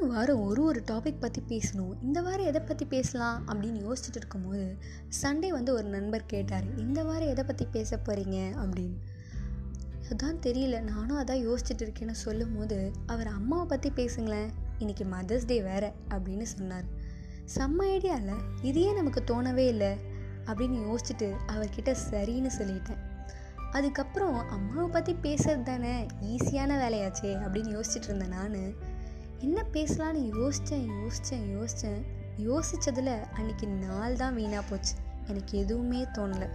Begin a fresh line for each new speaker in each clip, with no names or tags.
மூணு வாரம் ஒரு ஒரு டாபிக் பற்றி பேசணும். இந்த வாரம் எதை பற்றி பேசலாம் அப்படின்னு யோசிச்சுட்டு இருக்கும்போது சண்டே வந்து ஒரு நண்பர் கேட்டார் இந்த வாரம் எதை பற்றி பேச போகிறீங்க அப்படின்னு. அதான் தெரியல. நானும் அதான் யோசிச்சுட்டு இருக்கேன்னு சொல்லும் போது அவர் அம்மாவை பற்றி பேசுங்களேன். இன்றைக்கி மதர்ஸ் டே வேறு அப்படின்னு சொன்னார். செம்ம ஐடியாவில் இதையே நமக்கு தோணவே இல்லை? அப்படின்னு யோசிச்சுட்டு அவர்கிட்ட சரின்னு சொல்லிட்டேன். அதுக்கப்புறம் அம்மாவை பற்றி பேசுறது தானே ஈஸியான வேலையாச்சே அப்படின்னு யோசிச்சுட்டு இருந்தேன் நான். என்ன பேசலான்னு யோசித்தேன் யோசித்தேன் யோசித்தேன் யோசித்ததில் அன்றைக்கி நாள் தான் வீணாக போச்சு. எனக்கு எதுவுமே தோணலை.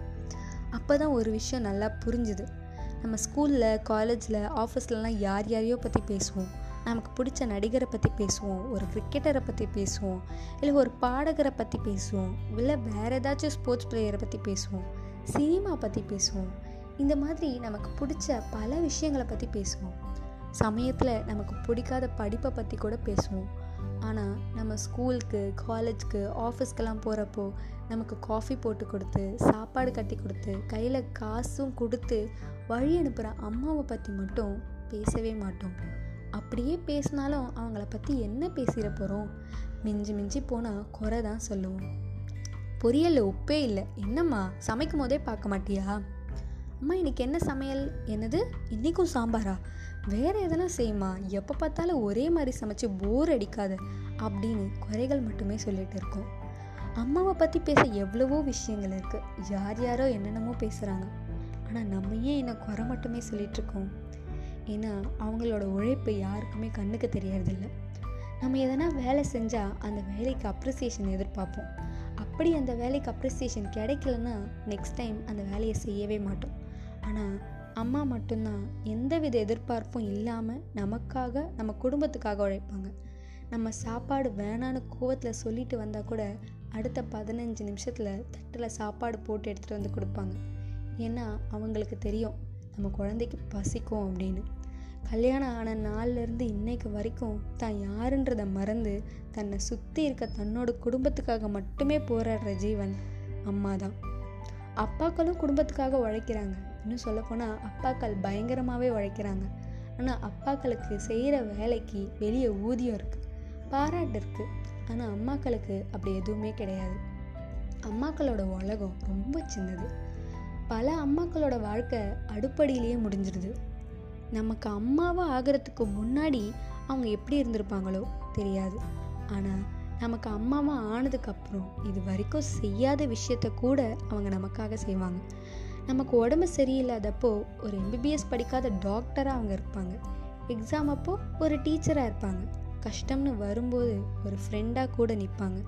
அப்போ தான் ஒரு விஷயம் நல்லா புரிஞ்சுது. நம்ம ஸ்கூலில் காலேஜில் ஆஃபீஸ்லலாம் யார் யாரையோ பற்றி பேசுவோம். நமக்கு பிடிச்ச நடிகரை பற்றி பேசுவோம் ஒரு கிரிக்கெட்டரை பற்றி பேசுவோம் இல்லை ஒரு பாடகரை பற்றி பேசுவோம் இல்லை வேறு ஏதாச்சும் ஸ்போர்ட்ஸ் பிளேயரை பற்றி பேசுவோம் சினிமா பற்றி பேசுவோம். இந்த மாதிரி நமக்கு பிடிச்ச பல விஷயங்களை பற்றி பேசுவோம். சமயத்தில் நமக்கு பிடிக்காத படிப்பை பற்றி கூட பேசுவோம். ஆனால் நம்ம ஸ்கூலுக்கு காலேஜ்க்கு ஆஃபீஸ்க்கெல்லாம் போகிறப்போ நமக்கு காஃபி போட்டு கொடுத்து சாப்பாடு கட்டி கொடுத்து கையில் காசும் கொடுத்து வழி அனுப்புகிற அம்மாவை பற்றி மட்டும் பேசவே மாட்டோம். அப்படியே பேசினாலும் அவங்கள பற்றி என்ன பேசிட போகிறோம் மிஞ்சி மிஞ்சி போனால் குறை தான் சொல்லுவோம். பொரியலில் உப்பே இல்லை. என்னம்மா சமைக்கும் போதே பார்க்க மாட்டியா? அம்மா இன்னைக்கு என்ன சமையல்? என்னது? இன்றைக்கும் சாம்பாரா? வேறு எதனா செய்யுமா? எப்போ பார்த்தாலும் ஒரே மாதிரி சமைச்சு போர் அடிக்காத அப்படின்னு குறைகள் மட்டுமே சொல்லிட்டு இருக்கோம். அம்மாவை பற்றி பேச எவ்வளவோ விஷயங்கள் இருக்குது யார் யாரோ என்னென்னமோ பேசுகிறாங்க ஆனால் நம்ம ஏன் என்ன குறை மட்டுமே சொல்லிகிட்ருக்கோம் ஏன்னா அவங்களோட உழைப்பு யாருக்குமே கண்ணுக்கு தெரியறதில்ல நம்ம எதனா வேலை செஞ்சால் அந்த வேலைக்கு அப்ரிசியேஷன் எதிர்பார்ப்போம். அப்படி அந்த வேலைக்கு அப்ரிசியேஷன் கிடைக்கலன்னா நெக்ஸ்ட் டைம் அந்த வேலையை செய்யவே மாட்டோம். ஆனால் அம்மா மட்டும்தான் எந்தவித எதிர்பார்ப்பும் இல்லாமல் நமக்காக நம்ம குடும்பத்துக்காக உழைப்பாங்க. நம்ம சாப்பாடு வேணான்னு கோவத்தில் சொல்லிட்டு வந்தால் கூட அடுத்த பதினஞ்சு நிமிஷத்தில் தட்டில் சாப்பாடு போட்டு எடுத்துகிட்டு வந்து கொடுப்பாங்க. ஏன்னா அவங்களுக்கு தெரியும் நம்ம குழந்தைக்கு பசிக்கும் அப்படின்னு. கல்யாணம் ஆன நாள்லேருந்து இன்னைக்கு வரைக்கும் தான் யாருன்றதை மறந்து தன்னை சுற்றி இருக்க தன்னோட குடும்பத்துக்காக மட்டுமே போராடுற ஜீவன் அம்மா தான் அப்பாக்களும் குடும்பத்துக்காக உழைக்கிறாங்க. இன்னும் சொல்லப்போனால் அப்பாக்கள் பயங்கரமாகவே உழைக்கிறாங்க. ஆனால் அப்பாக்களுக்கு செய்கிற வேலைக்கு வெளியே ஊதியம் இருக்குது பாராட்டு இருக்குது ஆனால் அம்மாக்களுக்கு அப்படி எதுவுமே கிடையாது. அம்மாக்களோட உலகம் ரொம்ப சின்னது. பல அம்மாக்களோட வாழ்க்கை அடுப்படியிலேயே முடிஞ்சிடுது நமக்கு அம்மாவாக ஆகிறதுக்கு முன்னாடி அவங்க எப்படி இருந்திருப்பாங்களோ தெரியாது. ஆனால் நமக்கு அம்மாவாக ஆனதுக்கப்புறம் இது வரைக்கும் செய்யாத விஷயத்த கூட அவங்க நமக்காக செய்வாங்க. நமக்கு உடம்பு சரியில்லாதப்போ ஒரு எம்பிபிஎஸ் படிக்காத டாக்டராக அவங்க இருப்பாங்க. எக்ஸாம் அப்போ ஒரு டீச்சராக இருப்பாங்க. கஷ்டம்னு வரும்போது ஒரு ஃப்ரெண்டாக கூட நிற்பாங்க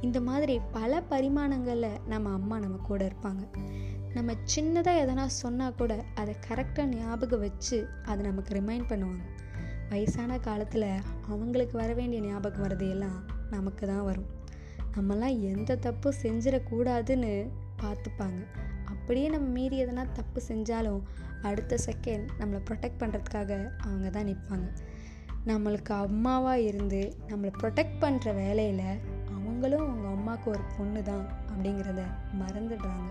இந்த மாதிரி பல பரிமாணங்களில் நம்ம அம்மா நம்ம கூட இருப்பாங்க. நம்ம சின்னதாக எதனா சொன்னால் கூட அதை கரெக்டாக ஞாபகம் வச்சு அதை நமக்கு ரிமைண்ட் பண்ணுவாங்க. வயசான காலத்தில் அவங்களுக்கு வர வேண்டிய ஞாபகம் வரதையெல்லாம் நமக்கு தான் வரும். நம்மலாம் எந்த தப்பும் செஞ்சிடக்கூடாதுன்னு பார்த்துப்பாங்க. அப்படியே நம்ம மீறி எதனா தப்பு செஞ்சாலும் அடுத்த செகண்ட் நம்மளை ப்ரொடெக்ட் பண்ணுறதுக்காக அவங்க தான் நிற்பாங்க. நம்மளுக்கு அம்மாவாக இருந்து நம்மளை ப்ரொடெக்ட் பண்ணுற வேலையில் அவங்களும் அவங்க அம்மாவுக்கு ஒரு பொண்ணு தான் அப்படிங்கிறத மறந்துடுறாங்க.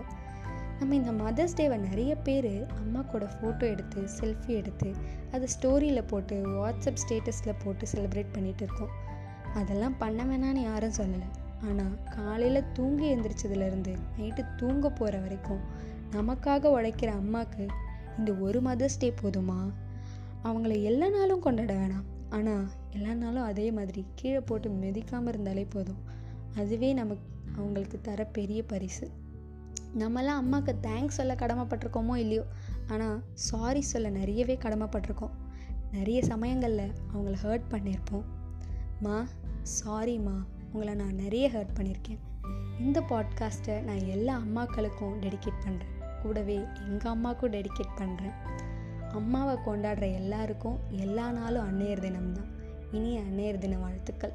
நம்ம இந்த மதர்ஸ் டேவை நிறைய பேர் அம்மா கூட ஃபோட்டோ எடுத்து செல்ஃபி எடுத்து அதை ஸ்டோரியில் போட்டு வாட்ஸ்அப் ஸ்டேட்டஸில் போட்டு செலிப்ரேட் பண்ணிகிட்டு இருக்கோம். அதெல்லாம் பண்ண வேணான்னு யாரும் சொல்லலை. ஆனால் காலையில் தூங்கி எழுந்திரிச்சதுலேருந்து நைட்டு தூங்க போகிற வரைக்கும் நமக்காக உழைக்கிற அம்மாவுக்கு இந்த ஒரு மதர்ஸ் டே போதுமா? அவங்கள எல்லா நாளும் கொண்டாட வேணாம். ஆனால் எல்லா நாளும் அதே மாதிரி கீழே போட்டு மிதிக்காமல் இருந்தாலே போதும். அதுவே நமக்கு அவங்களுக்கு தர பெரிய பரிசு. நம்மலாம் அம்மாவுக்கு தேங்க்ஸ் சொல்ல கடமைப்பட்டிருக்கோமோ இல்லையோ? ஆனால் சாரி சொல்ல நிறையவே கடமைப்பட்டிருக்கோம். நிறைய சமயங்களில் அவங்கள ஹர்ட் பண்ணியிருப்போம். மா சாரிம்மா உங்களை நான் நிறைய ஹர்ட் பண்ணியிருக்கேன். இந்த பாட்காஸ்ட்டை நான் எல்லா அம்மாக்களுக்கும் டெடிகேட் பண்ணுறேன் கூடவே எங்கள் அம்மாவுக்கும் டெடிகேட் பண்ணுறேன் அம்மாவை கொண்டாடுற எல்லாருக்கும் எல்லா நாளும் அன்னையர் தினம் தான் இனி அன்னையர் தின வாழ்த்துக்கள்.